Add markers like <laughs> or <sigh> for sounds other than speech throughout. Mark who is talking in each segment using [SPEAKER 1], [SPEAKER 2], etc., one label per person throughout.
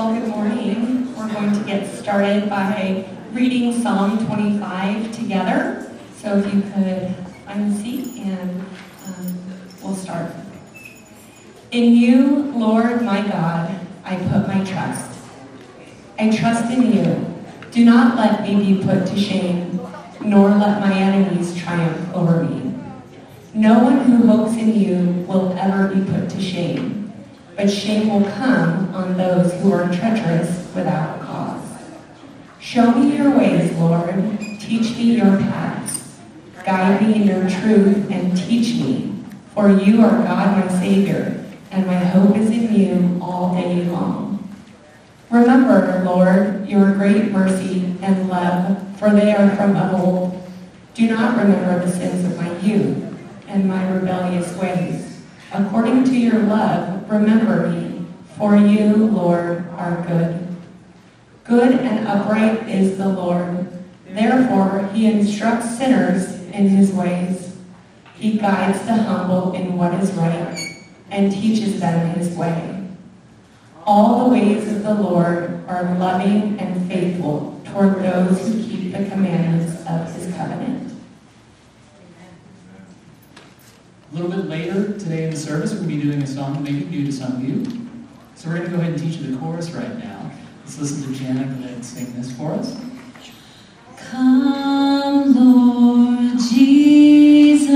[SPEAKER 1] Well, good morning. We're going to get started by reading Psalm 25 together. So if you could find a seat and um, we'll start. In you, Lord my God, I put my trust. I trust in you. Do not let me be put to shame, nor let my enemies triumph over me. No one who hopes in you will ever be put to shame, but shame will come on those who are treacherous without cause. Show me your ways, Lord. Teach me your paths. Guide me in your truth and teach me, for you are God my Savior, and my hope is in you all day long. Remember, Lord, your great mercy and love, for they are from of old. Do not remember the sins of my youth and my rebellious ways. According to your love, remember me, for you, Lord, are good. Good and upright is the Lord. Therefore, he instructs sinners in his ways. He guides the humble in what is right and teaches them his way. All the ways of the Lord are loving and faithful toward those who keep the commandments of his
[SPEAKER 2] A little bit later today in the service, we'll be doing a song that may be new to some of you. So we're going to go ahead and teach you the chorus right now. Let's listen to Janna go ahead and sing this for us.
[SPEAKER 3] Come, Lord Jesus,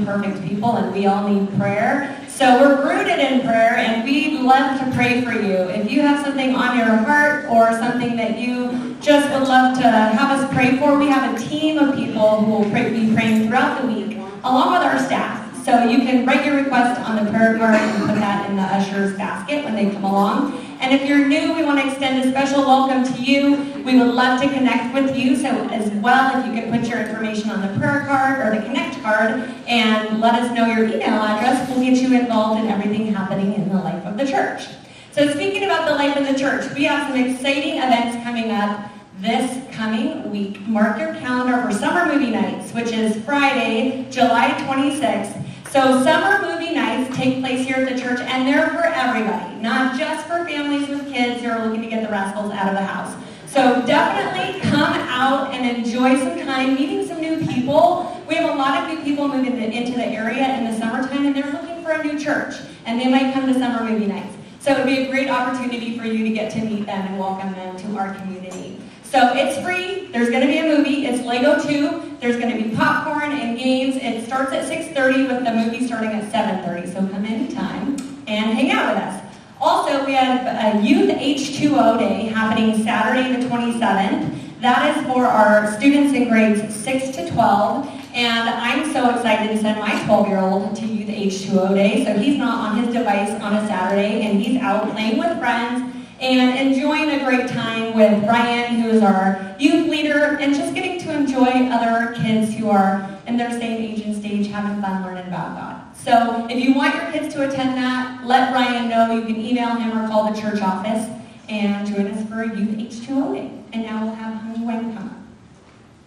[SPEAKER 1] imperfect people, and we all need prayer. So we're rooted in prayer, and we'd love to pray for you. If you have something on your heart or something that you just would love to have us pray for, we have a team of people who will pray, be praying throughout the week, along with our staff. So you can write your request on the prayer card and put that in the usher's basket when they come along. And if you're new, we want to extend a special welcome to you. We would love to connect with you. So as well, if you could put your information on the prayer card or the connect card and let us know your email address, we'll get you involved in everything happening in the life of the church. So speaking about the life of the church, we have some exciting events coming up this coming week. Mark your calendar for summer movie nights, which is Friday, July 26th. So summer movie nights take place here at the church, and they're for everybody, not just for families with kids who are looking to get the rascals out of the house. So definitely come out and enjoy some time meeting some new people. We have a lot of new people moving into the area in the summertime, and they're looking for a new church, and they might come to summer movie nights. So it would be a great opportunity for you to get to meet them and welcome them to our community. So it's free. There's going to be a movie. It's Lego 2. There's going to be popcorn and games. It starts at 6.30 with the movie starting at 7.30. So come anytime and hang out with us. Also, we have a Youth H2O Day happening Saturday the 27th. That is for our students in grades 6 to 12. And I'm so excited to send my 12-year-old to Youth H2O Day. So he's not on his device on a Saturday, and he's out playing with friends and enjoying a great time with Ryan, who is our youth leader, and just getting to enjoy other kids who are in their same age and stage having fun learning about God. So if you want your kids to attend that, let Ryan know. You can email him or call the church office and join us for a Youth H2O Day. And now we'll have Hung-Wei come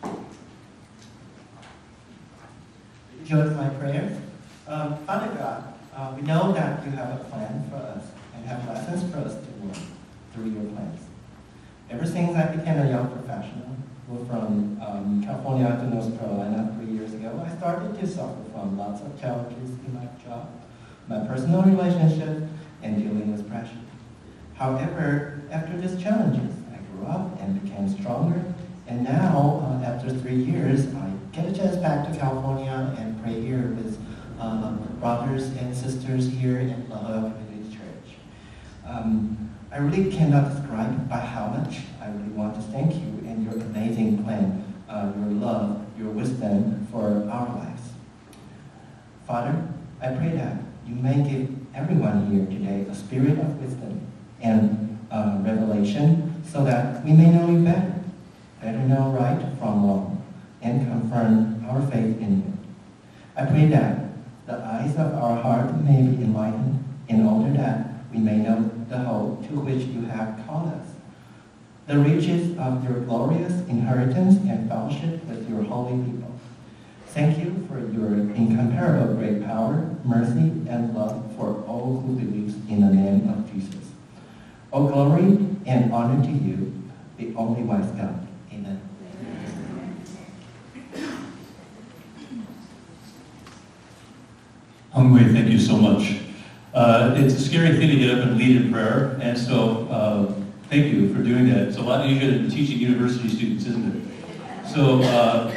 [SPEAKER 1] up.
[SPEAKER 4] Join my prayer. Um, Father God, uh, we know that you have a plan for us and have lessons for us to your plans. Ever since I became a young professional, moved from um, California to North Carolina three years ago, I started to suffer from lots of challenges in my job, my personal relationship, and dealing with pressure. However, after these challenges, I grew up and became stronger, and now, uh, after three years, I get a chance back to California and pray here with uh, brothers and sisters here in Love Community Church. Um, I really cannot describe by how much I really want to thank you and your amazing plan, uh, your love, your wisdom for our lives. Father, I pray that you may give everyone here today a spirit of wisdom and uh, revelation so that we may know you better, better know right from wrong, and confirm our faith in you. I pray that the eyes of our heart may be enlightened in order that we may know the hope to which you have called us, the riches of your glorious inheritance and fellowship with your holy people. Thank you for your incomparable great power, mercy, and love for all who believes in the name of Jesus. All glory and honor to you, the only wise God. Amen.
[SPEAKER 5] Hung-Wei, thank you so much. Uh, it's a scary thing to get up and lead in prayer, and so uh, thank you for doing that. It's a lot easier than teaching university students, isn't it? So uh,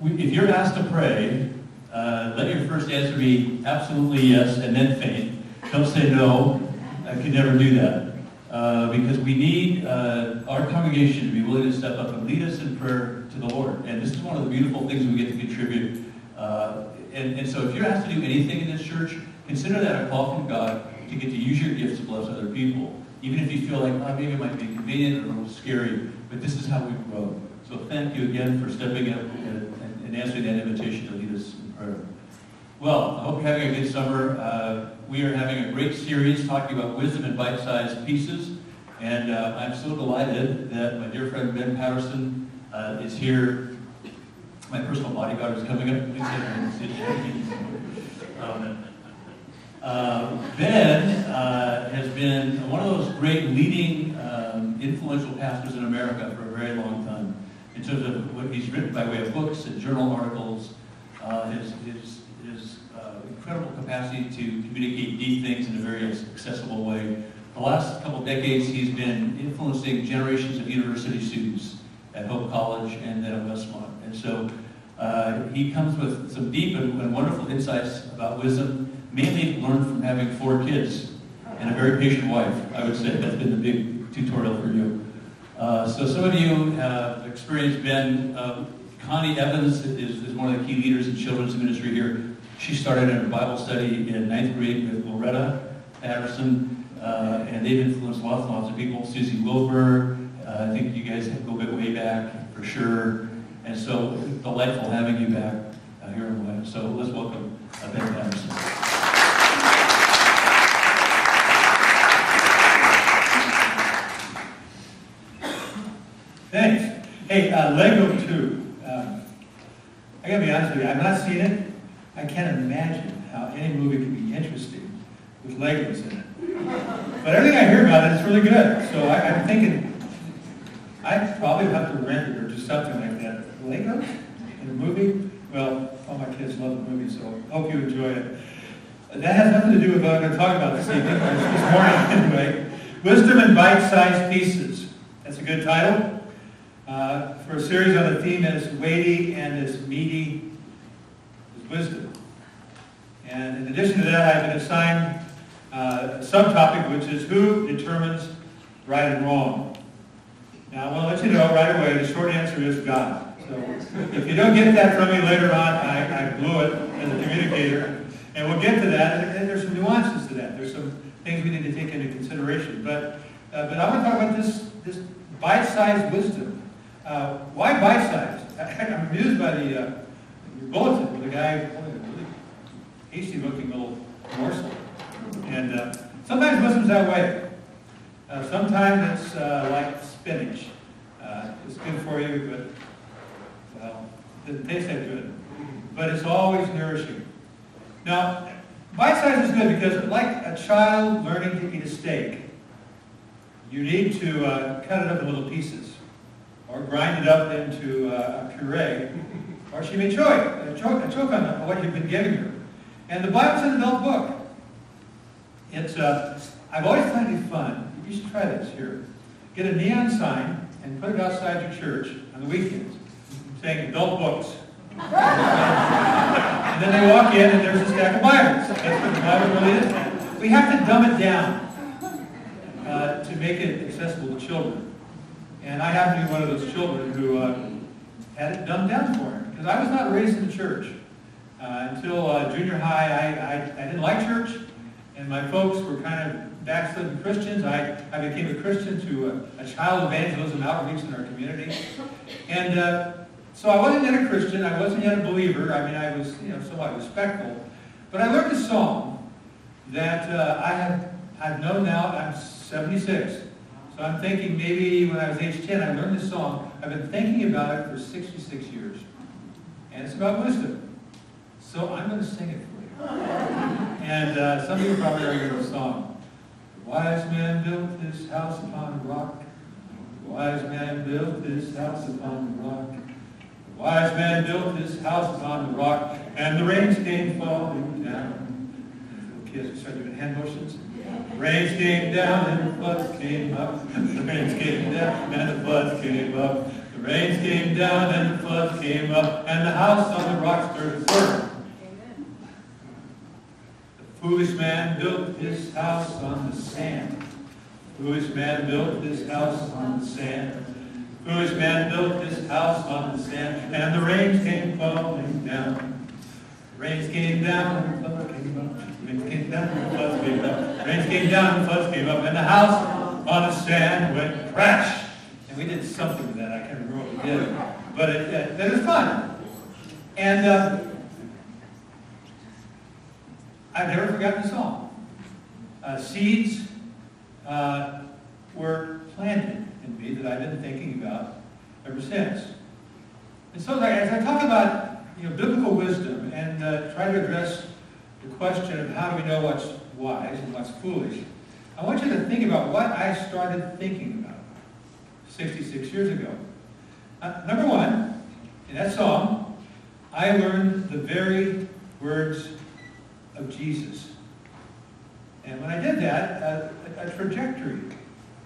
[SPEAKER 5] we, if you're asked to pray, uh, let your first answer be absolutely yes, and then faint. Don't say no. I could never do that. Uh, because we need uh, our congregation to be willing to step up and lead us in prayer to the Lord. And this is one of the beautiful things we get to contribute. and, and so if you're asked to do anything in this church, Consider that a call from God to get to use your gifts to bless other people. Even if you feel like, oh, maybe it might be inconvenient or a little scary, but this is how we grow. So thank you again for stepping up and, and, answering that invitation to lead us in prayer. Well, I hope you're having a good summer. Uh, we are having a great series talking about wisdom in bite-sized pieces. And uh, I'm so delighted that my dear friend Ben Patterson uh, is here. My personal bodyguard is coming up. Um, <laughs> uh, ben uh, has been one of those great leading um, influential pastors in America for a very long time in terms of what he's written by way of books and journal articles uh, his, his, his uh, incredible capacity to communicate deep things in a very accessible way. The last couple decades, he's been influencing generations of university students at Hope College and then at Westmont. And so uh, he comes with some deep and, and wonderful insights about wisdom, mainly learned from having four kids and a very patient wife. I would say that's been the big tutorial for you. Uh, so some of you have experienced Ben. Uh, Connie Evans is, is one of the key leaders in children's ministry here. She started a Bible study in ninth grade with Loretta Patterson, uh, and they've influenced lots and lots of people. Susie Wilbur, uh, I think you guys go a bit way back for sure. And so delightful having you back uh, here in. So let's welcome uh, Ben Patterson.
[SPEAKER 6] Hey, uh, Lego 2. Um, I gotta be honest with you, I've not seen it. I can't imagine how any movie can be interesting with Legos in it. But everything I hear about it is really good. So I, I'm thinking, I probably have to rent it or do something like that. Legos in a movie? Well, all my kids love the movie, so hope you enjoy it. That has nothing to do with what I'm going to talk about this evening, this morning <laughs> anyway. Wisdom in bite-sized pieces. That's a good title uh, for a series on the theme as weighty and as meaty as wisdom. And in addition to that, I've been assigned uh, a subtopic, which is who determines right and wrong. Now, I want to let you know right away, the short answer is God. So if you don't get that from me later on, I, I blew it as a communicator. And we'll get to that, and, there's some nuances to that. There's some things we need to take into consideration. But, uh, but I want to talk about this, this bite-sized wisdom. Uh, why bite-sized? <laughs> I'm amused by the uh, bulletin with a guy holding a really hasty-looking little morsel. And uh, sometimes wisdom's that way. Uh, sometimes it's uh, like spinach. Uh, it's good for you, but, well, it doesn't taste that good. But it's always nourishing. Now, bite size is good because, like a child learning to eat a steak, you need to uh, cut it up in little pieces or grind it up into uh, a puree, or she may choke, choke, choke on what you've been giving her. And the Bible's an adult book. It's, uh, I've always found it fun. You should try this here. Get a neon sign and put it outside your church on the weekends saying adult books. and then they walk in and there's a stack of Bibles. That's what the Bible really is. We have to dumb it down uh, to make it accessible to children. And I happen to be one of those children who uh, had it dumbed down for him. Because I was not raised in the church. Uh, until uh, junior high, I, I, I didn't like church. And my folks were kind of backslidden Christians. I, I became a Christian through a, a child evangelism outreach in our community. And uh, so I wasn't yet a Christian. I wasn't yet a believer. I mean, I was you know, somewhat respectful. But I learned a song that uh, I have I've known now. I'm 76. So I'm thinking maybe when I was age 10, I learned this song. I've been thinking about it for 66 years. And it's about wisdom. So I'm going to sing it for you. And uh, some of you probably already know the song. The wise man built his house upon a rock. The wise man built his house upon the rock. The wise man built his house upon the rock, and the rains came falling down. Kids start doing hand motions. The rains came down and the floods came up. The rains came down and the floods came up. The rains came down and the floods came up, and the house on the rock stood firm. The foolish man built his house on the sand. The foolish man built his house on the sand. The foolish man built his house on the sand, and the rains came falling down. The rains came down and the floods came up. The rains came down and the floods came up. Rains came down floods came up, and the house on the sand went crash. And we did something with that. I can't remember what we did, but it, it, it was fun. And uh, I've never forgotten the song. Uh, seeds uh, were planted in me that I've been thinking about ever since. And so as I talk about you know, biblical wisdom and uh, try to address the question of how do we know what's wise and what's foolish, I want you to think about what I started thinking about 66 years ago. Uh, number one, in that song, I learned the very words of Jesus. And when I did that, a, a trajectory,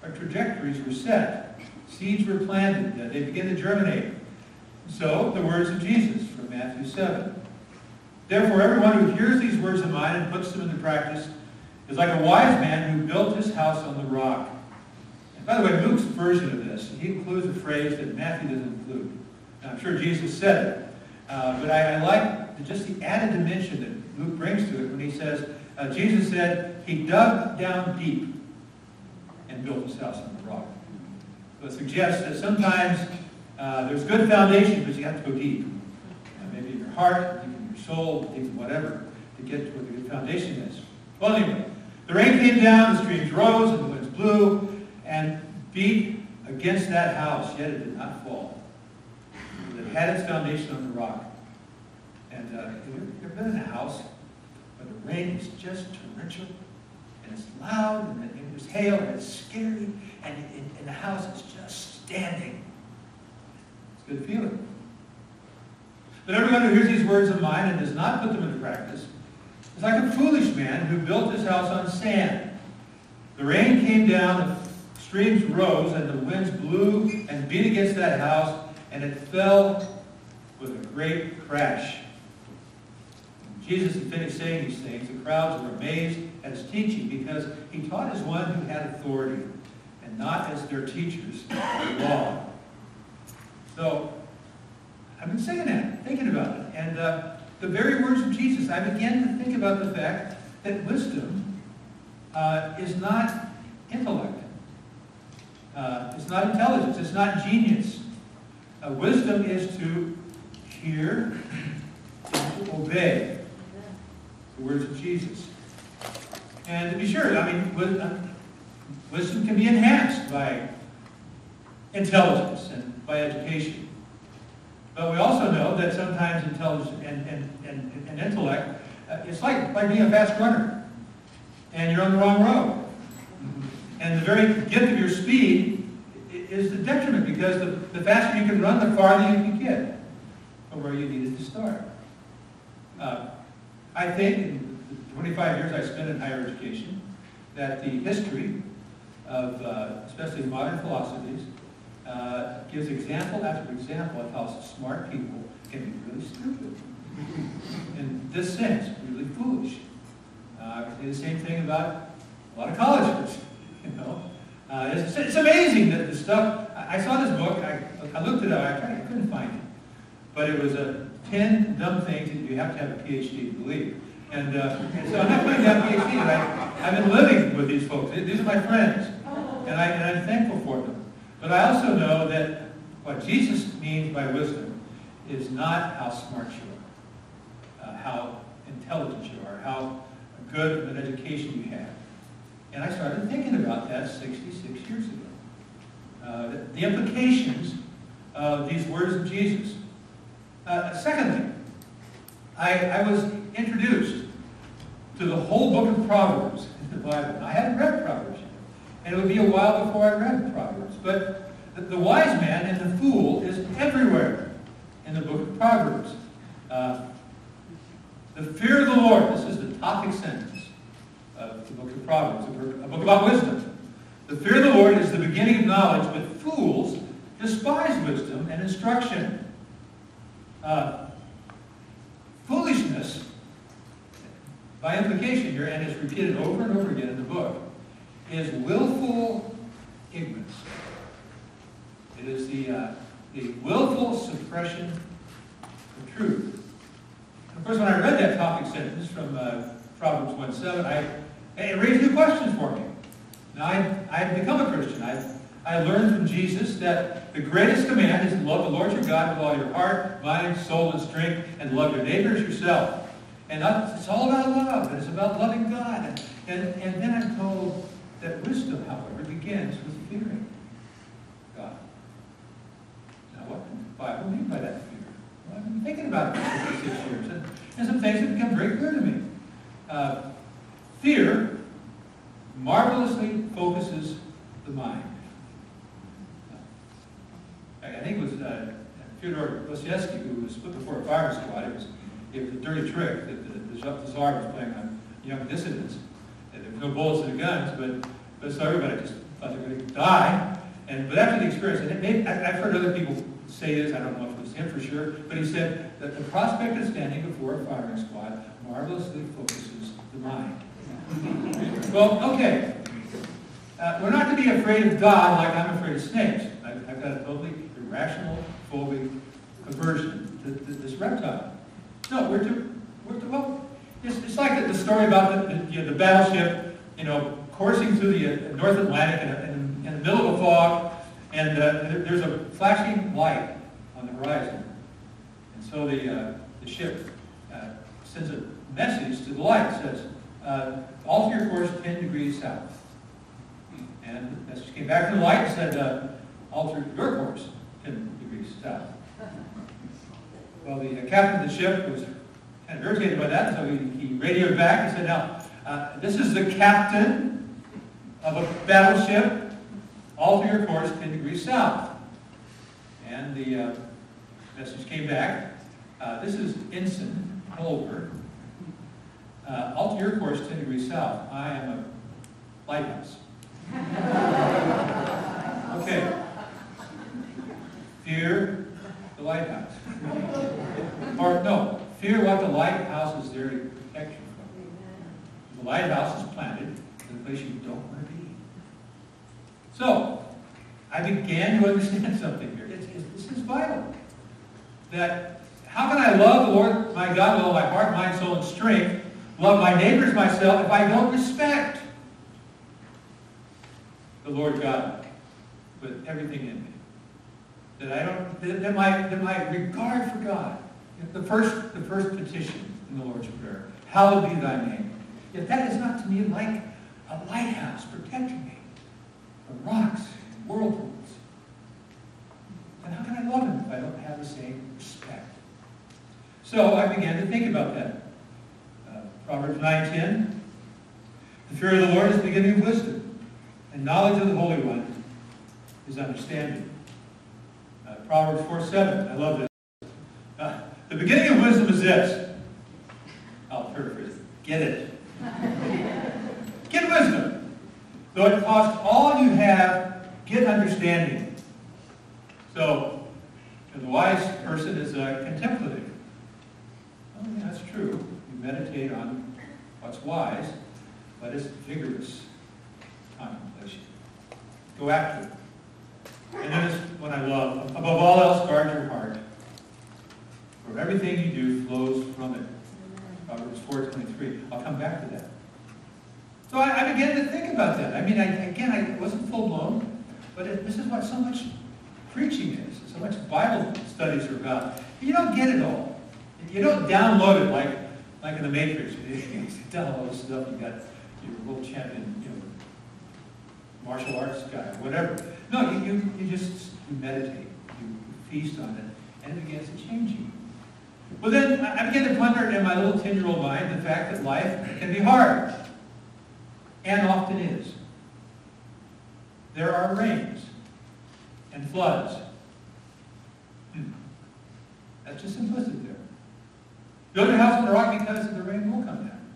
[SPEAKER 6] our trajectories were set. Seeds were planted. Uh, they began to germinate. So, the words of Jesus from Matthew 7. Therefore, everyone who hears these words of mine and puts them into practice is like a wise man who built his house on the rock. And by the way, Luke's version of this, he includes a phrase that Matthew doesn't include. Now, I'm sure Jesus said it, uh, but I, I like just the added dimension that Luke brings to it when he says, uh, Jesus said, he dug down deep and built his house on the rock. So it suggests that sometimes uh, there's good foundation, but you have to go deep. Uh, maybe in your heart, deep in your soul, deep in whatever, to get to what the good foundation is. Well, anyway, the rain came down, the streams rose, and the winds blew, and beat against that house, yet it did not fall. It had its foundation on the rock. And uh, have you ever been in a house where the rain is just torrential, and it's loud, and, it, there's hail, and it's scary, and, and, and the house is just standing? It's a good feeling. But everyone who hears these words of mine and does not put them into practice is like a foolish man who built his house on sand. The rain came down, the streams rose, and the winds blew and beat against that house, and it fell with a great crash. When Jesus had finished saying these things, the crowds were amazed at his teaching because he taught as one who had authority and not as their teachers of the law. So, I've been saying that, thinking about it. And uh, the very words of Jesus, I began to think about the fact that wisdom uh, is not intellect. Uh, it's not intelligence. It's not genius. Uh, wisdom is to hear and to obey the words of Jesus. And to be sure, I mean, wisdom, wisdom can be enhanced by intelligence and by education. But we also know that sometimes intelligence and, and, and, and intellect, uh, it's like, like being a fast runner. And you're on the wrong road. And the very gift of your speed is the detriment because the, the faster you can run, the farther you can get from where you needed to start. Uh, I think in the 25 years I spent in higher education, that the history of, uh, especially modern philosophies, uh, gives example after example of how smart people can be really stupid. In this sense, really foolish. Uh, I would say the same thing about a lot of colleges. <laughs> You know, uh, it's, it's, amazing that the stuff. I, I saw this book. I, I looked it up. I tried. I couldn't find it, but it was a ten dumb things that you have to have a PhD to believe. And, uh, so I'm not putting down PhD. I, I've been living with these folks. These are my friends, and, I, and I'm thankful for them. But I also know that what Jesus means by wisdom is not how smart you are, uh, how intelligent you are, how good of an education you have. And I started thinking about that 66 years ago. Uh, the, implications of these words of Jesus. Uh, secondly, I, I was introduced to the whole book of Proverbs in the Bible. I hadn't read Proverbs yet. And it would be a while before I read Proverbs. But the, wise man and the fool is everywhere in the book of Proverbs. Uh, the fear of the Lord, this is the topic sentence of the book of Proverbs, a book about wisdom. The fear of the Lord is the beginning of knowledge, but fools despise wisdom and instruction. Uh, foolishness, by implication here, and it's repeated over and over again in the book, is willful ignorance. It is the, uh, the willful suppression of truth. Of course, when I read that topic sentence from uh, Proverbs 1.7, I, it raised new questions for me. Now, I, I had become a Christian. I, I learned from Jesus that the greatest command is to love the Lord your God with all your heart, mind, soul, and strength, and love your neighbors yourself. And it's all about love, and it's about loving God. And, and then I'm told that wisdom, however, begins with fearing God. Now, what does the Bible mean by that fear? Well, I've been thinking about it for six years, and, and some things have become very clear to me. Uh, fear marvelously focuses the mind. I think it was uh, Fyodor Dostoevsky who was put before a firing squad. It was it was a dirty trick that the, the Tsar was playing on young dissidents. And there were no bullets in the guns, but, but so everybody just thought they were going to die. And but after the experience, and I, I've heard other people say this, I don't know if it was him for sure, but he said that the prospect of standing before a firing squad marvelously focuses the mind. <laughs> well, okay. Uh, we're not to be afraid of God like I'm afraid of snakes. I've, I've got a totally irrational, phobic aversion to, to this reptile. No, we're to, we're to, well, it's, it's like the, the story about the, the, you know, the battleship, you know, coursing through the uh, North Atlantic in, in, in, the middle of a fog, and uh, there, there's a flashing light on the horizon. And so the, uh, the ship uh, sends a message to the light, says, uh, alter your course 10 degrees south. And the message came back to the light and said, uh, alter your course 10 degrees south. Well, the captain of the ship was kind of irritated by that, so he, he radioed back. and said, now, this is the captain of a battleship. Alter your course 10 degrees south. And the uh, message came back. Uh, this is Ensign Holbert. Uh, alter your course 10 degrees south. I am a lighthouse. <laughs> okay. Fear the lighthouse. or no, fear what the lighthouse is there to protect you from. The lighthouse is planted in a place you don't. So, I began to understand <laughs> something here. It's, it's, this is vital. That how can I love the Lord my God with all my heart, mind, soul, and strength, love my neighbors myself, if I don't respect the Lord God with everything in me? That I don't, that, that my, that my regard for God, the first, the first petition in the Lord's Prayer, hallowed be thy name. If that is not to me like a lighthouse protecting me rocks and whirlpools, And how can I love him if I don't have the same respect? So I began to think about that. Uh, Proverbs 9.10, the fear of the Lord is the beginning of wisdom, and knowledge of the Holy One is understanding. Uh, Proverbs 4.7, I love this. Uh, the beginning of wisdom is this. I'll paraphrase. Get it. <laughs> get wisdom. Though it cost all you have, get understanding. So, the wise person is a contemplative. Oh, that's true. You meditate on what's wise, but it's vigorous contemplation. Go after it. And then this one I love. Above all else, guard your heart. For everything you do flows from it. Proverbs 4.23. I'll come back to that. So I, I, began to think about that. I mean, I, again, I wasn't full blown, but it, this is what so much preaching is, so much Bible studies are about. You don't get it all. You don't download it like, like in the Matrix. <laughs> You download stuff, you got your little champion, you know, martial arts guy, whatever. No, you, you, you just you meditate, you feast on it, and it begins to change you. Well, then I began to ponder in my little 10 year old mind the fact that life can be hard, and often is. There are rains and floods. Hmm. That's just implicit there. Build your house on the rock because the rain will come down.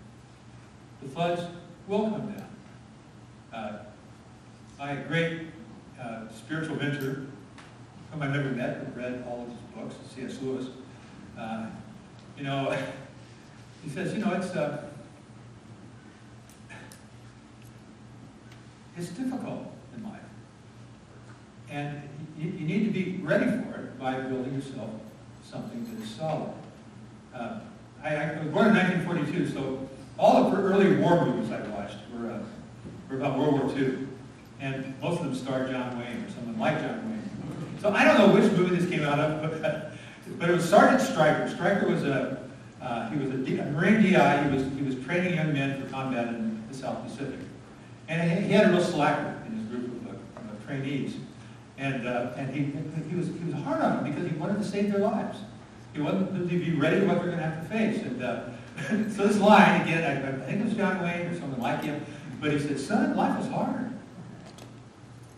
[SPEAKER 6] The floods will come down. Uh, my great uh, spiritual mentor, whom I've never met, but read all of his books, C.S. Lewis, uh, you know, <laughs> he says, you know, it's uh, it's difficult in life, and you, you, need to be ready for it by building yourself something that is solid. Uh, I, I, was born in 1942, so all the early war movies I watched were, uh, were about World War II, and most of them starred John Wayne or someone like John Wayne. So I don't know which movie this came out of, <laughs> but but it was Sergeant Stryker. Stryker was a uh, he was a, D, a Marine DI. He was he was training young men for combat in the South Pacific, and he had a real slacker in his group of uh, trainees. And, uh, and he, he, was, he was hard on them because he wanted to save their lives. He wanted them to be ready for what they're going to have to face. And uh, <laughs> so this line, again, I, I, think it was John Wayne or someone like him, but he said, son, life is hard.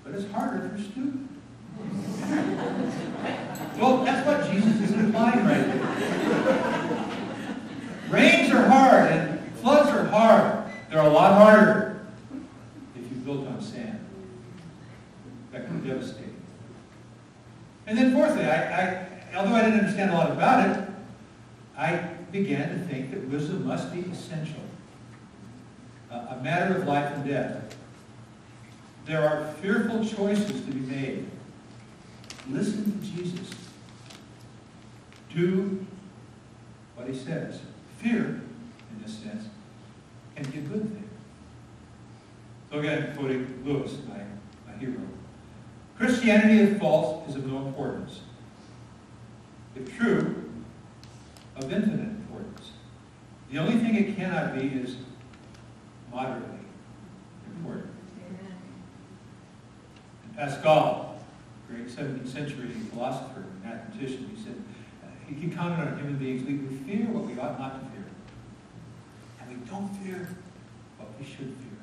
[SPEAKER 6] But it's harder for a student. <laughs> well, that's what Jesus is implying right there. Rains are hard and floods are hard. They're a lot harder built on sand. That can devastate. And then fourthly, I, I, although I didn't understand a lot about it, I began to think that wisdom must be essential, uh, a matter of life and death. There are fearful choices to be made. Listen to Jesus. Do what he says. Fear, in this sense, can be a good thing. Again, quoting Lewis, my, my hero. Christianity, if false, is of no importance. If true, of infinite importance. The only thing it cannot be is moderately important. And Pascal, great 17th century philosopher and mathematician, he said, he, he commented on human beings, we, we fear what we ought not to fear. And we don't fear what we should fear.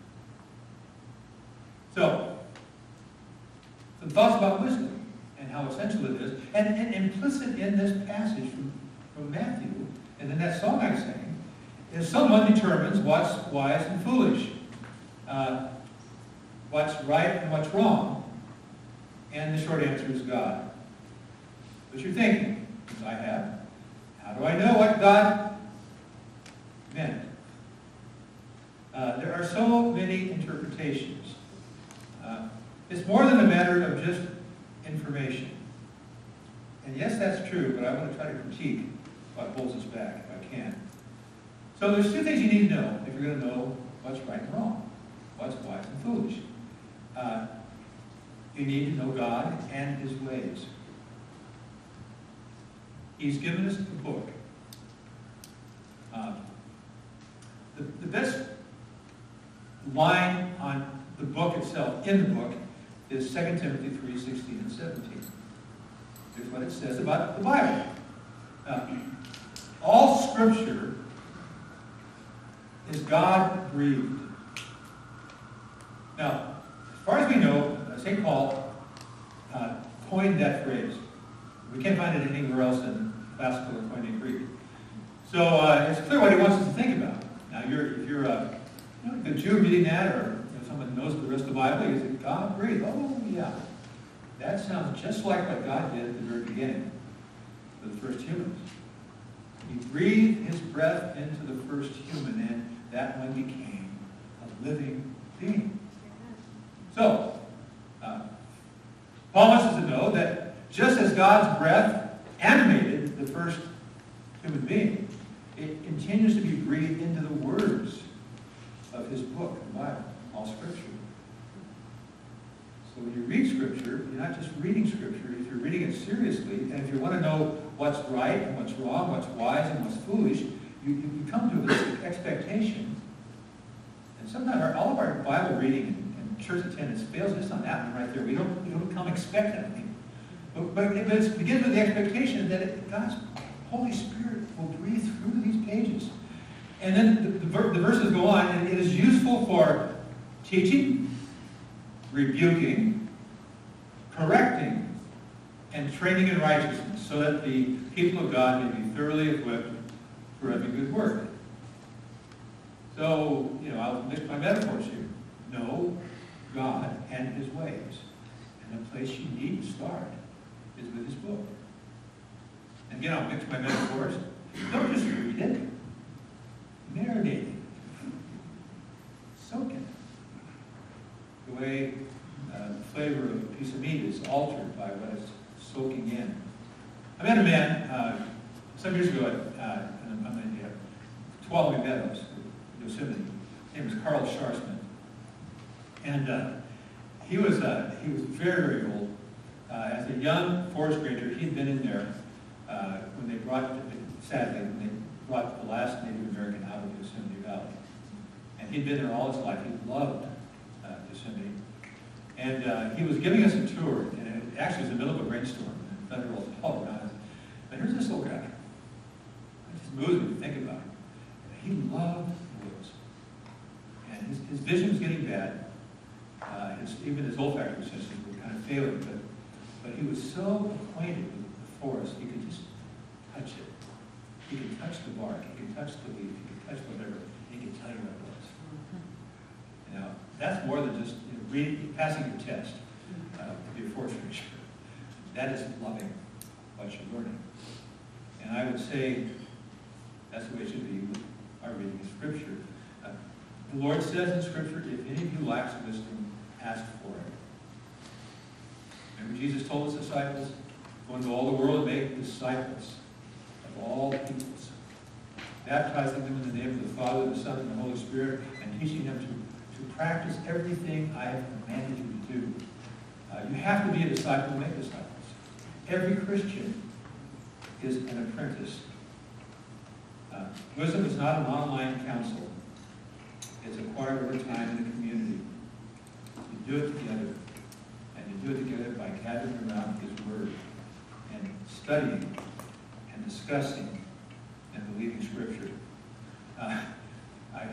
[SPEAKER 6] So, some thoughts about wisdom and how essential it is. And, and implicit in this passage from, from Matthew, and in that song I sang, is someone determines what's wise and foolish, uh, what's right and what's wrong. And the short answer is God. But you're thinking, as I have, how do I know what God meant? Uh, there are so many interpretations. Uh, it's more than a matter of just information. And yes, that's true, but I want to try to critique what holds us back if I can. So there's two things you need to know if you're going to know what's right and wrong, what's wise and foolish. Uh, you need to know God and His ways. He's given us the book. Uh, the, the best line on the book itself, in the book, is 2 Timothy 3, 16 and 17. Here's what it says about the Bible. All scripture is God breathed. Now, as far as we know, uh, St. Paul uh, coined that phrase. We can't find it anywhere else in classical or Koine Greek. So uh, it's clear what he wants us to think about. Now, you're, if you're a, you know, a Jew reading that, or someone knows the rest of the Bible, say, God breathed. Oh, yeah. That sounds just like what God did at the very beginning for the first humans. He breathed his breath into the first human, and that one became a living being. So, uh, Paul wants us to know that just as God's breath animated the first human being, it continues to be breathed into the words of his book, the Bible, all Scripture. So when you read Scripture, you're not just reading Scripture. If you're reading it seriously, and if you want to know what's right and what's wrong, what's wise and what's foolish, you, you come to this expectation. And sometimes our, all of our Bible reading and, church attendance fails just on that one right there. We don't, we don't come expect anything. But, but it, begins with the expectation that it, God's Holy Spirit will breathe through these pages. And then the, the, the verses go on, and it is useful for teaching, rebuking, correcting, and training in righteousness, so that the people of God may be thoroughly equipped for every good work. So, you know, I'll mix my metaphors here. Know God and His ways. And the place you need to start is with His book. And again, I'll mix my metaphors. Don't just read it. Marinate it. Soak it. The way uh, the flavor of a piece of meat is altered by what it's soaking in. I met a man uh, some years ago at, uh, on the uh, Tuolumne Meadows, Yosemite. His name was Carl Sharsmith. And uh, he was uh, he was very, very old. Uh, as a young forest ranger, he'd been in there when they brought, sadly, when they brought the last Native American out of Yosemite Valley. And he'd been there all his life. He loved uh, Yosemite. And uh, he was giving us a tour, and it actually was in the middle of a rainstorm, and Federal all around. But here's this old guy. It just moves me to think about it. He loved the woods. And his, his vision was getting bad. Uh, his, even his olfactory system was kind of failing, but, but he was so acquainted with the forest, he could just touch it. He could touch the bark, he could touch the leaf, he could touch whatever, he could tell you what it was. Know, that's more than just you know, reading, passing your test uh, to be a forest ranger. That is loving what you're learning. And I would say that's the way it should be with our reading of Scripture. Uh, the Lord says in Scripture, if any of you lacks wisdom, ask for it. Remember Jesus told his disciples, go into all the world and make disciples of all peoples, baptizing them in the name of the Father, the Son, and the Holy Spirit, and teaching them to, to practice everything I have commanded you to do. Uh, you have to be a disciple make disciples. Every Christian is an apprentice. Uh, wisdom is not an online counsel. It's acquired over time in the community. You do it together. And you do it together by gathering around His Word and studying and discussing and believing Scripture. Uh, I,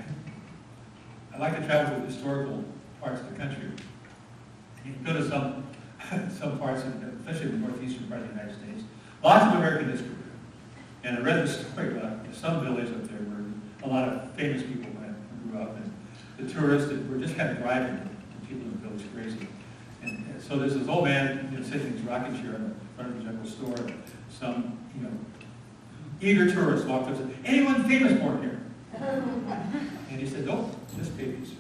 [SPEAKER 6] I like to travel to historical parts of the country. You can go to some, <laughs> some parts, of, especially the northeastern part of the United States, lots of American history. And I read the story about some village up there where a lot of famous people went and grew up, and the tourists that were just kind of driving the people in the village crazy. And and so there's this old man, you know, sitting in his rocking chair in front of the general store. Some, you know, eager tourists walked up and said, anyone famous born here? And he said, no, just babies.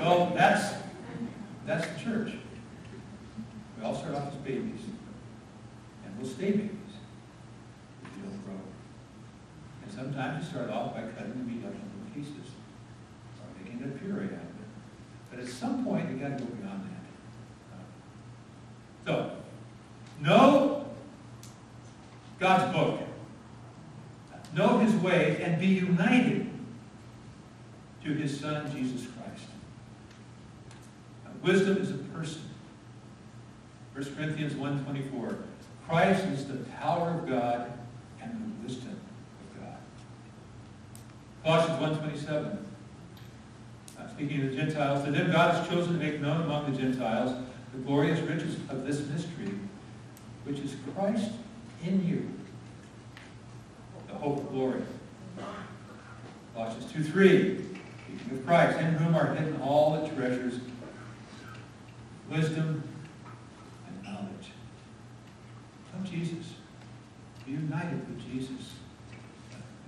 [SPEAKER 6] well, that's, that's the church. We all start off as babies. And we'll stay babies if don't grow. And sometimes you start off by cutting the meat up into pieces or making a puree out of it. But at some point, you got to go beyond that. So, know God's book. Know His ways and be united to His Son, Jesus Christ. Now, wisdom is a person. 1 Corinthians 1.24 Christ is the power of God and the wisdom of God. Colossians 1.27 uh, Speaking of the Gentiles, to them God has chosen to make known among the Gentiles the glorious riches of this mystery, which is Christ in you, hope of glory. Colossians 2.3 Speaking of Christ, in whom are hidden all the treasures, wisdom, and knowledge. Come Jesus. Be united with Jesus.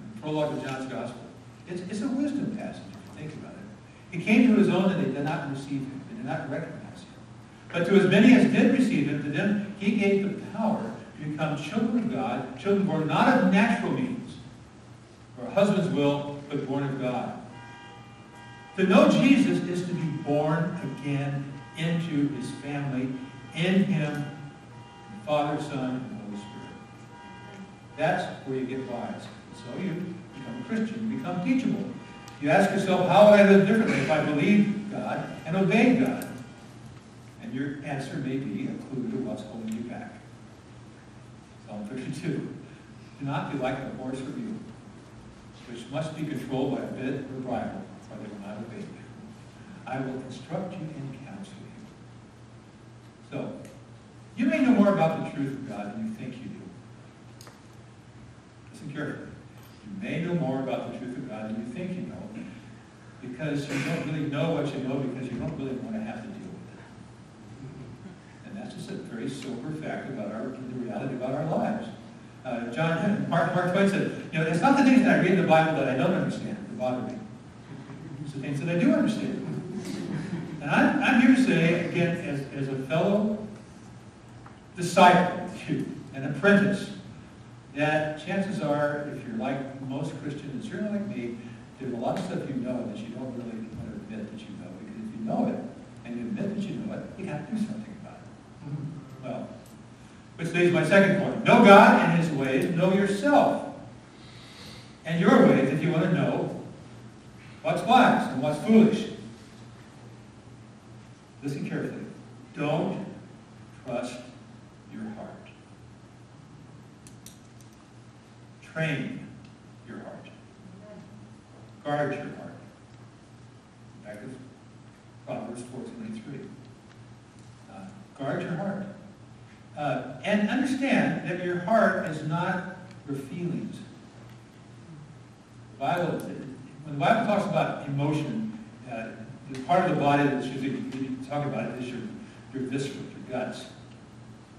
[SPEAKER 6] In the prologue of John's Gospel. It's, it's a wisdom passage, if you think about it. He came to his own and they did not receive him. They did not recognize him. But to as many as did receive him, to them he gave the power to become children of God, children born not of natural means, or a husband's will, but born of God. To know Jesus is to be born again into his family, in him, Father, Son, and Holy Spirit. That's where you get wise. So you become a Christian, you become teachable. You ask yourself, how would I live differently if I believed God and obeyed God? And your answer may be a clue to what's holding you back. Psalm 32. Do not be like a horse or mule, which must be controlled by a bit or bridle, or they will not obey you. I will instruct you and counsel you. So, you may know more about the truth of God than you think you do. Listen carefully. You may know more about the truth of God than you think you know, because you don't really know what you know because you don't really want to have to deal with it. And that's just a very sober fact about our, the reality about our lives. Uh, John, Mark, Mark Twain said, you know, it's not the things that I read in the Bible that I don't understand that bother me. It's the things that I do understand. And I'm, I'm here to say, again, as, as a fellow disciple, an apprentice, that chances are, if you're like most Christians, and certainly like me, there's a lot of stuff you know that you don't really want to admit that you know. Because if you know it, and you admit that you know it, you got to do something. Well, which leads my second point. Know God and His ways. Know yourself and your ways if you want to know what's wise and what's foolish. Listen carefully. Don't trust your heart. Train your heart. Guard your heart. Back to Proverbs 14.3. Guard your heart. Uh, and understand that your heart is not your feelings. The Bible, when the Bible talks about emotion, uh, the part of the body that's usually talking about it is your, your viscera, your guts.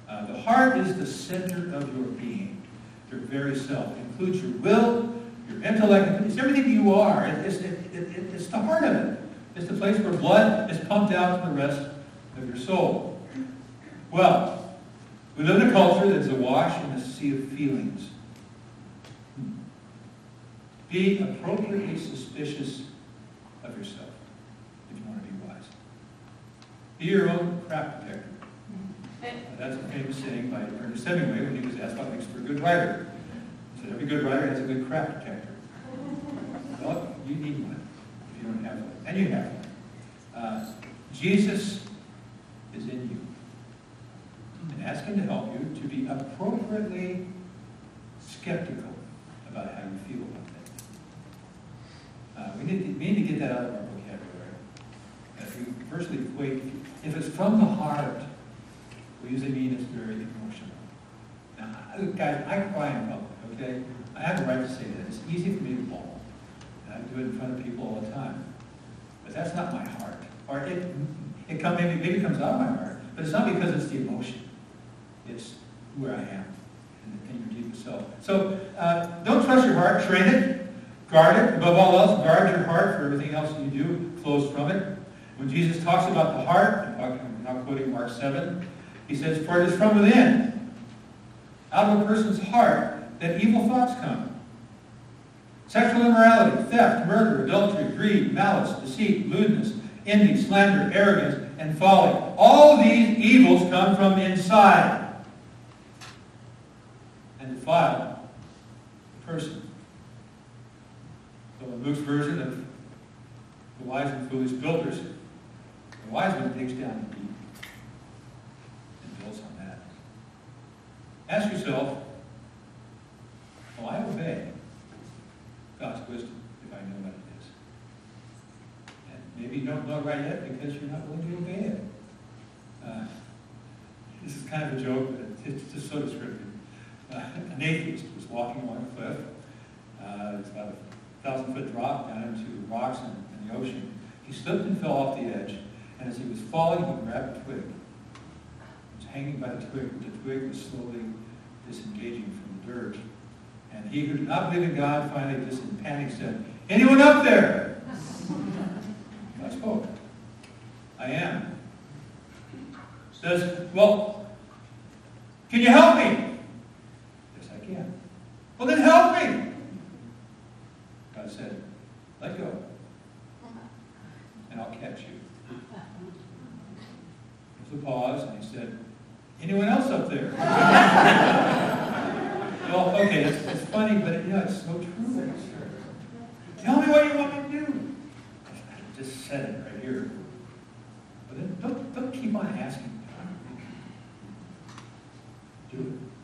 [SPEAKER 6] Uh, the heart is the center of your being, your very self. It includes your will, your intellect. It's everything you are. It- It's, it, it, it- it's the heart of it. It's the place where blood is pumped out to the rest of your soul. Well, we live in a culture that's awash in a sea of feelings. Be appropriately suspicious of yourself if you want to be wise. Be your own crap detector. That's a famous saying by Ernest Hemingway when he was asked what makes for a good writer. He said, every good writer has a good crap detector. <laughs> Well, you need one if you don't have one. And you have one. Uh, Jesus is in you. Ask him to help you to be appropriately skeptical about how you feel about things. Uh, we, need to, need to get that out of our vocabulary. If we, firstly, wait, if it's from the heart, we usually mean it's very emotional. Now, guys, I cry in public, okay? I have a right to say that. It's easy for me to bawl. I do it in front of people all the time. But that's not my heart. Or it, it come, maybe, maybe comes out of my heart, but it's not because it's the emotion. It's where I am in, your deepest self. So uh, don't trust your heart, train it, guard it. Above all else, guard your heart, for everything else you do flows from it. When Jesus talks about the heart, I'm now quoting Mark 7, he says, For it is from within, out of a person's heart, that evil thoughts come. Sexual immorality, theft, murder, adultery, greed, malice, deceit, lewdness, envy, slander, arrogance, and folly. All these evils come from inside defile the person. So in Luke's version of the wise and foolish builders, the wise one digs down deep and builds on that. Ask yourself, will I obey God's wisdom if I know what it is? And maybe you don't know right yet because you're not willing to obey it. Uh, this is kind of a joke, but it's just so descriptive. Uh, an atheist was walking along a cliff. Uh, it's about a thousand foot drop down into rocks in the ocean. He slipped and fell off the edge, and as he was falling, he grabbed a twig. He was hanging by the twig, the twig was slowly disengaging from the dirt. And he who did not believe in God finally just in panic said, Anyone up there? I spoke. I am. Says, Well, can you help me? Yes, I can. Well, then help me. God said, Let go, and I'll catch you. There's a pause, and he said, Anyone else up there? <laughs> well, okay, it's, it's funny, but you know, it's so true. Tell me what you want me to do. I just said it right here. But then don't, don't keep on asking. Do it.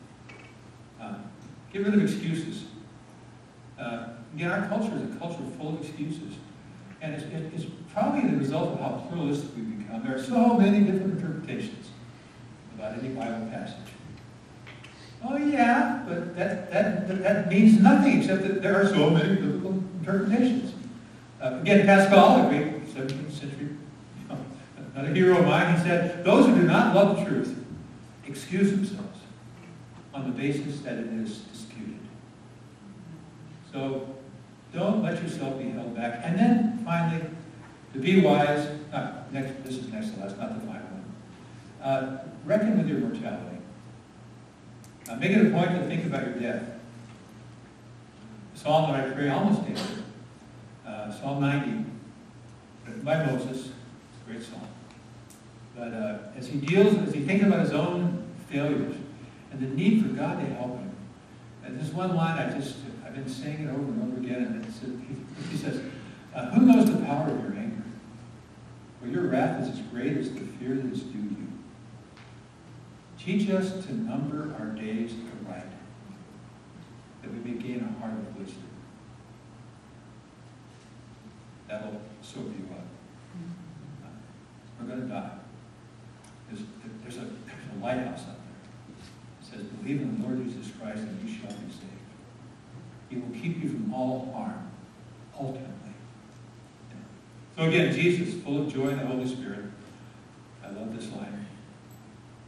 [SPEAKER 6] Get rid of excuses. Uh, again, our culture is a culture full of excuses. And it's, it's probably the result of how pluralistic we've become. There are so many different interpretations about any Bible passage. Oh yeah, but that, that, that, means nothing except that there are so many biblical interpretations. Uh, again, Pascal, a great 17th century, you <laughs> know, another hero of mine, he said, those who do not love the truth excuse themselves on the basis that it is. So don't let yourself be held back. And then finally, to be wise, not next, this is next to last, not the final one. Uh, reckon with your mortality. Uh, make it a point to think about your death. The psalm that I pray almost daily, uh, Psalm 90, written by Moses, it's a great psalm. But uh, as he deals, as he thinks about his own failures and the need for God to help him, and this one line I just, I've been saying it over and over again, and it's, he, he says, uh, who knows the power of your anger? For your wrath is as great as the fear that is due you. Teach us to number our days aright, that we may gain a heart of wisdom. That'll sober you up. We're going to die. There's, there's, a, there's a lighthouse out there. It says, believe in the Lord Jesus Christ and you shall be saved. He will keep you from all harm, ultimately. So again, Jesus, full of joy in the Holy Spirit. I love this line.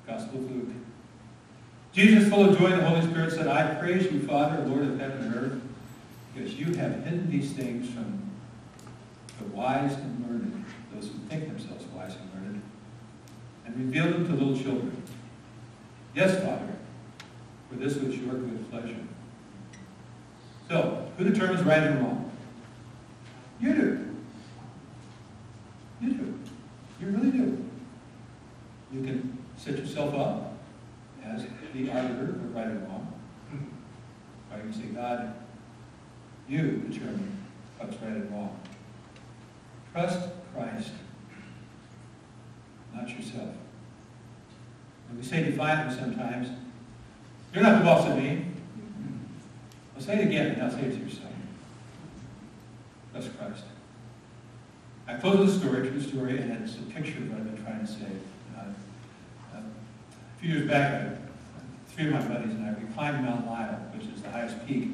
[SPEAKER 6] Gospel of Luke, Jesus, full of joy in the Holy Spirit, said, I praise you, Father, Lord of heaven and earth, because you have hidden these things from the wise and learned, those who think themselves wise and learned, and revealed them to little children. Yes, Father, for this was your good pleasure. So, who determines right and wrong? You do. You do. You really do. You can set yourself up as the arbiter of right and wrong. Or you say, God, you determine what's right and wrong. Trust Christ, not yourself. And we say defiantly sometimes, you're not the boss of me. I'll say it again, I'll say it to yourself. Trust Christ. I close the story, true story, and it's a picture of what I've been trying to say. Uh, uh, a few years back, three of my buddies and I, we climbed Mount Lyell, which is the highest peak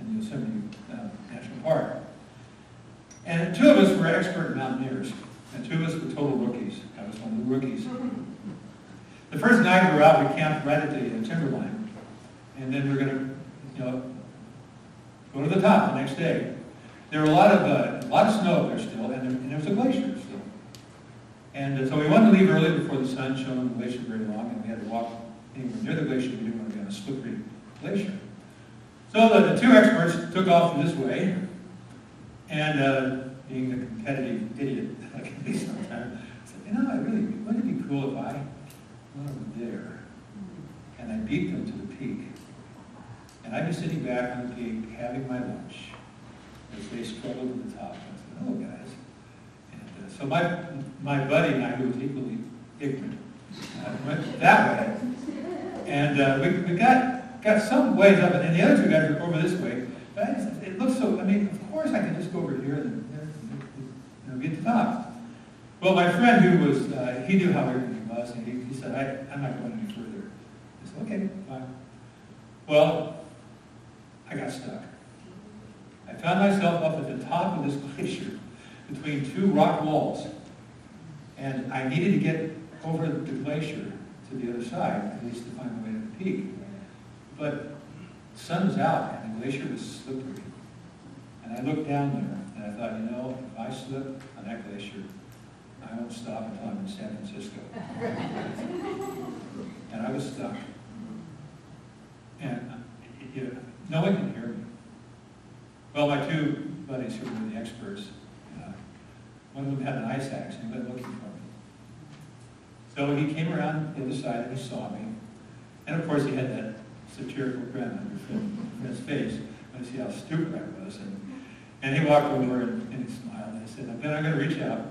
[SPEAKER 6] in the Yosemite uh, National Park. And two of us were expert mountaineers, and two of us were total rookies. I was one of the rookies. The first night we were out, we camped right at the uh, timberline, and then we are going to, you know, go to the top the next day. There were a lot of uh, a lot of snow there still, and there, and there was a glacier still. And uh, so we wanted to leave early before the sun shone on the glacier very long, and we had to walk anywhere near the glacier. We didn't want to be on a slippery glacier. So the, the two experts took off this way, and uh, being the competitive idiot I can be sometimes, I said, you know, I really, wouldn't it be cool if I went over there and I beat them to the peak? And I'd be sitting back on the peak having my lunch as they struggled to the top. I said, oh, guys. And uh, so my, my buddy and I, who was equally ignorant, uh, went that way. And uh, we, we got, got some ways up, and then the other two guys were over this way. But I it looks so, I mean, of course I can just go over here and get to the top. Well, my friend who was, uh, he knew how everything was, and he, he said, I, I'm not going any further. I said, okay, fine. Well, I got stuck. I found myself up at the top of this <laughs> glacier between two rock walls. And I needed to get over the glacier to the other side, at least to find my way to the peak. But the sun was out and the glacier was slippery. And I looked down there and I thought, you know, if I slip on that glacier, I won't stop until I'm in San Francisco. <laughs> and I was stuck. And you know, no one can hear me. Well, my two buddies who were the experts, uh, one of them had an ice axe and went looking for me. So he came around the side and he saw me. And of course he had that satirical grin on his face. I see how stupid I was. And, and he walked over and, and he smiled and he said, I'm going to reach out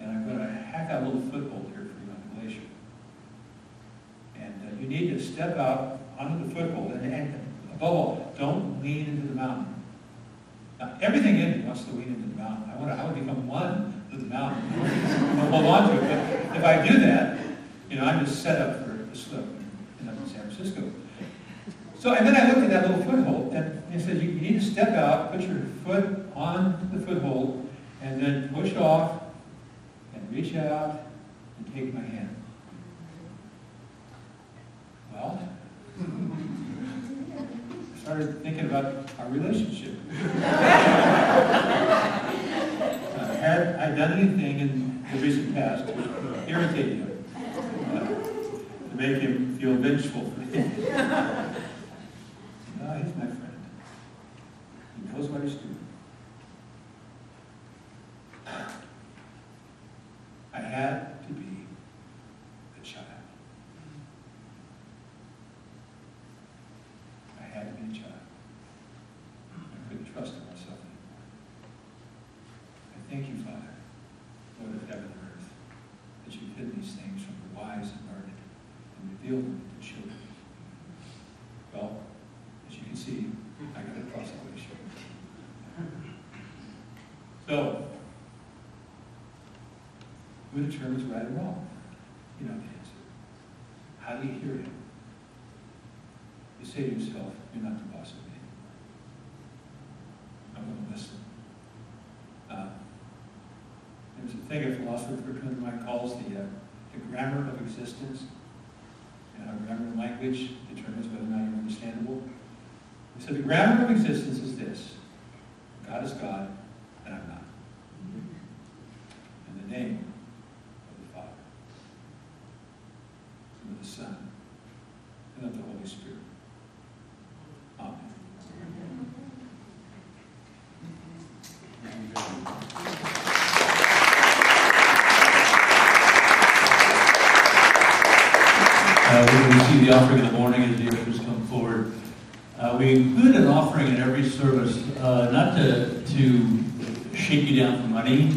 [SPEAKER 6] and I'm going to hack out a little foothold here for you on the glacier. And uh, you need to step out onto the foothold and, and above all, don't lean into the mountain. Now, everything in me wants to lean into the mountain. I want to, I want to become one with the mountain. I'll hold on to it. But if I do that, you know, I'm just set up for the slip in San Francisco. So, and then I looked at that little foothold, and it said, you, need to step out, put your foot on the foothold, and then push off, and reach out, and take my hand. Well, started thinking about our relationship. <laughs> uh, had I done anything in the recent past to irritate him, uh, to make him feel vengeful? <laughs> no, he's my friend. He knows what he's doing. I had to be a child. I had to be a child. I couldn't trust in myself anymore. I thank you, Father, Lord of heaven and earth, that you've hidden these things from the wise and learned and revealed them to children. Well, as you can see, I got to cross the glacier. So, who determines right and wrong? You know the answer. How do you hear him? You say to yourself, you're not the boss of me. I'm going to listen. Uh, there's a thing a philosopher friend of mine calls the, uh, the grammar of existence. And our grammar language language determines whether or not you're understandable. He said the grammar of existence is this. God is God, and I'm not. In the name of the Father, and of the Son, and of the Holy Spirit. Amen.
[SPEAKER 5] Uh, we will receive the offering in the morning as the ushers come forward. Uh, we include an offering in every service, uh, not to, to shake you down for money,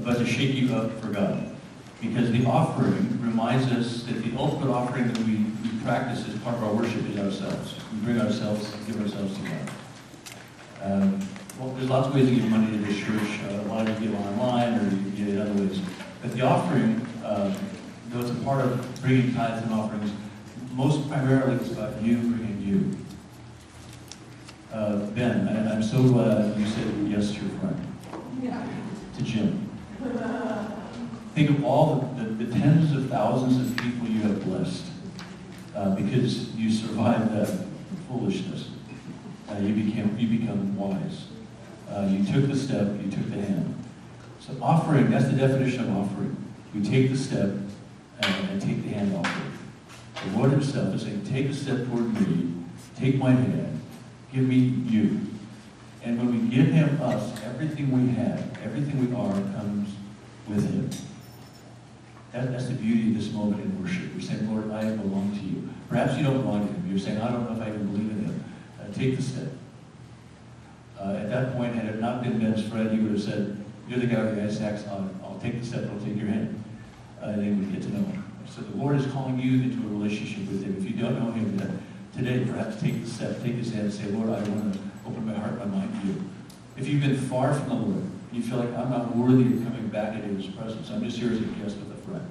[SPEAKER 5] but to shake you up for God. Because the offering reminds us that the ultimate offering that we, we practice as part of our worship is ourselves. We bring ourselves, give ourselves to God. Um, well, there's lots of ways to give money to this church. Uh, a lot of you give online or you give it other ways. But the offering, um, though it's a part of bringing tithes and offerings, most primarily it's about you bringing you. Uh, ben, I, I'm so glad you said yes to your friend, to Jim. Think of all the, the, the tens of thousands of people you have blessed uh, because you survived that foolishness. Uh, you became you become wise. Uh, you took the step. You took the hand. So offering, that's the definition of offering. You take the step and, and take the hand offering. The Lord Himself is saying, take a step toward me, take my hand, give me you. And when we give Him us, everything we have, everything we are comes with Him. That, that's the beauty of this moment in worship. You're saying, Lord, I belong to you. Perhaps you don't belong to Him. You're saying, I don't know if I even believe in Him. Uh, take the step. Uh, at that point, had it not been Ben's friend, he would have said, you're the guy who the ice axe, I'll, take the step, I'll take your hand. Uh, and they would get to know him. So the Lord is calling you into a relationship with him. If you don't know him today perhaps take the step, take his hand and say, Lord, I want to open my heart, my mind to you. If you've been far from the Lord, you feel like I'm not worthy of coming back into his presence. I'm just here as a guest with a friend.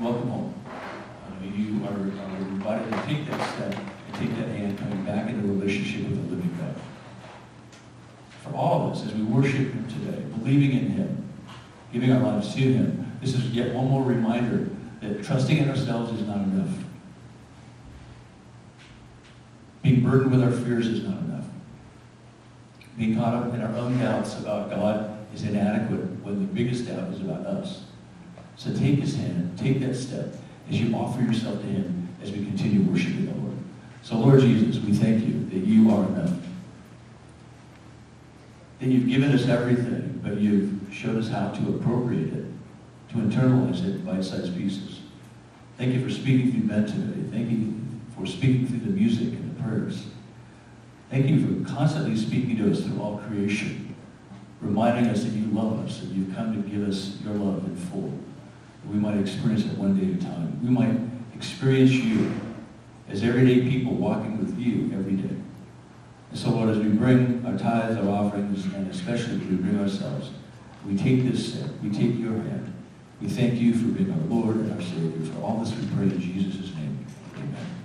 [SPEAKER 5] Welcome home. Uh, you are, are invited to take that step and take that hand coming back into a relationship with the living. For all of us, as we worship him today, believing in him, giving our lives to him, this is yet one more reminder that trusting in ourselves is not enough. Being burdened with our fears is not enough. Being caught up in our own doubts about God is inadequate when the biggest doubt is about us. So take his hand, take that step as you offer yourself to him as we continue worshiping the Lord. So Lord Jesus, we thank you that you are enough. That you've given us everything, but you've showed us how to appropriate it, to internalize it in bite-sized pieces. Thank you for speaking through Ben today. Thank you for speaking through the music and the prayers. Thank you for constantly speaking to us through all creation, reminding us that you love us and you've come to give us your love in full. That we might experience it one day at a time. We might experience you as everyday people walking with you every day. So, Lord, as we bring our tithes, our offerings, and especially as we bring ourselves, we take this step, we take your hand. We thank you for being our Lord and our Savior. For all this we pray in Jesus' name. Amen.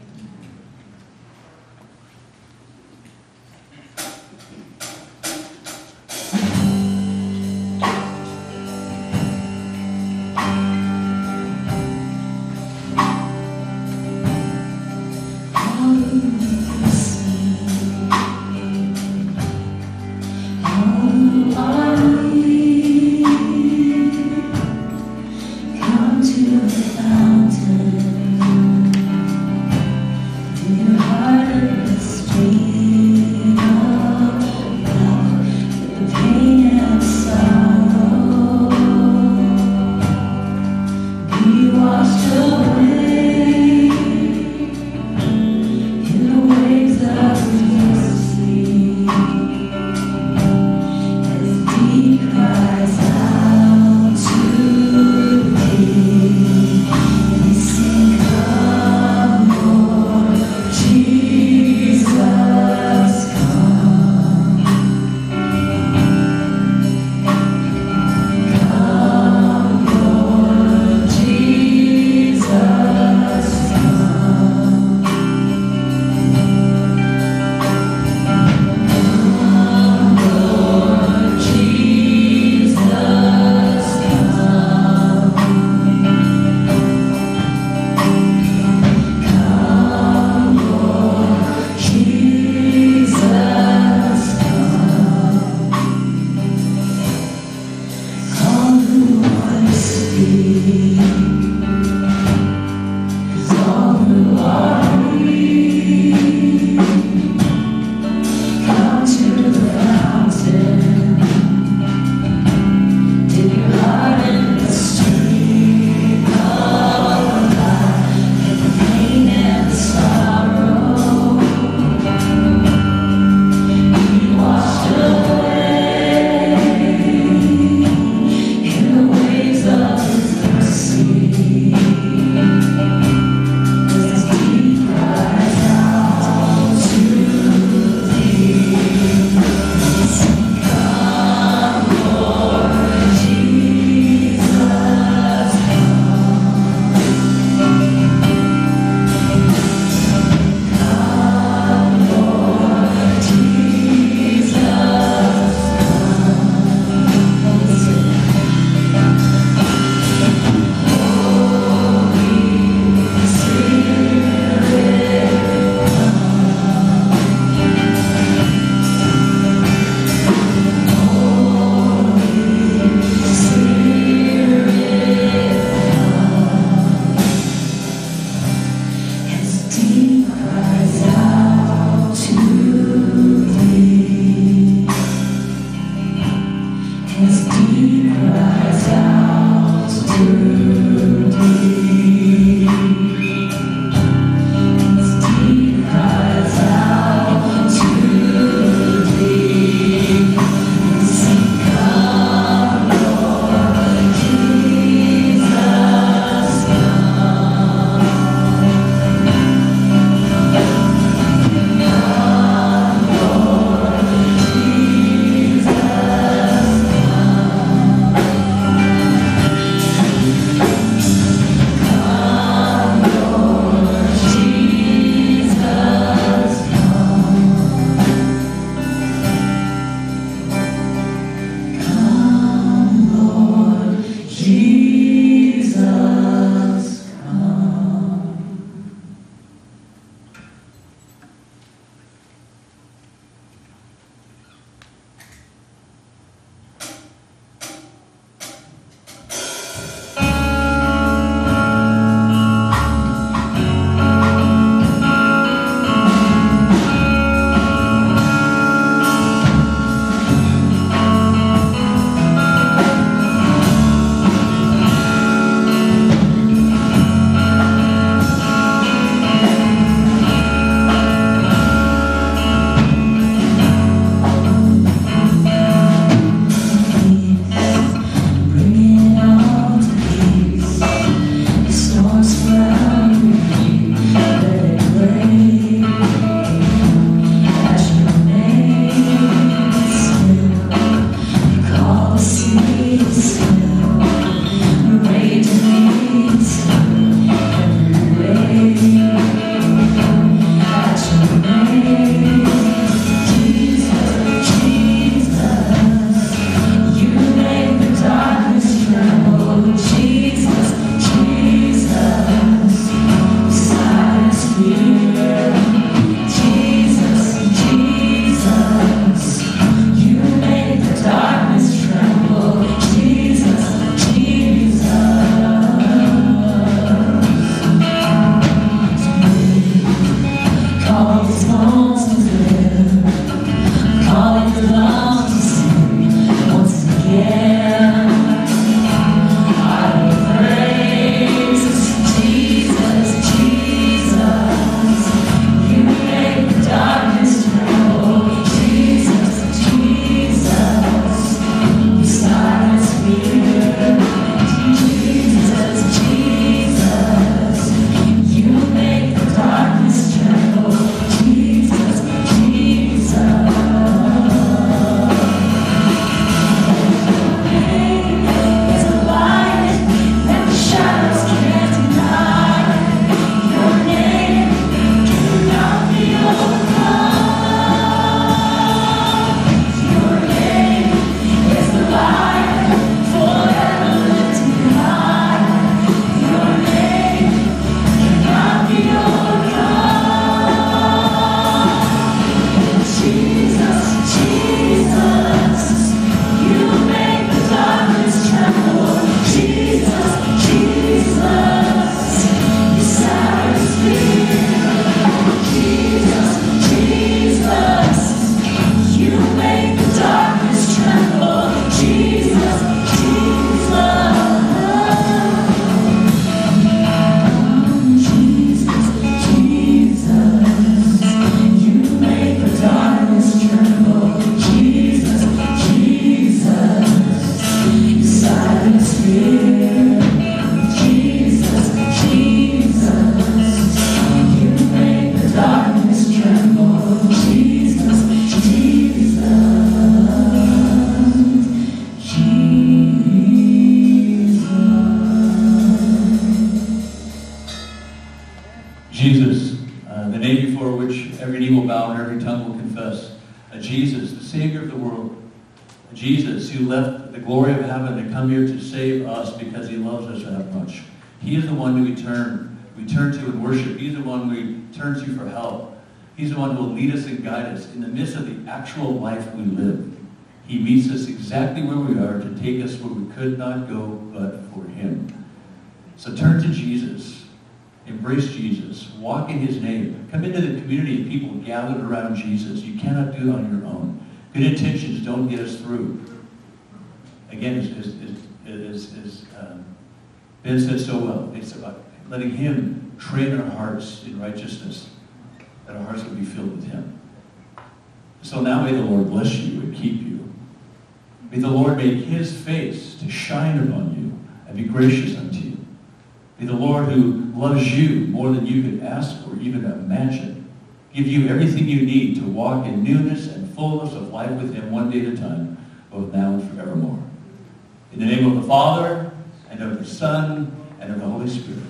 [SPEAKER 5] Don't get us through. Again, as, as, as, um, Ben said so well, it's about letting him train our hearts in righteousness, that our hearts will be filled with him. So now may the Lord bless you and keep you. May the Lord make his face to shine upon you and be gracious unto you. May the Lord who loves you more than you could ask or even imagine give you everything you need to walk in newness and fullness of life with him one day at a time, both now and forevermore. In the name of the Father, and of the Son, and of the Holy Spirit.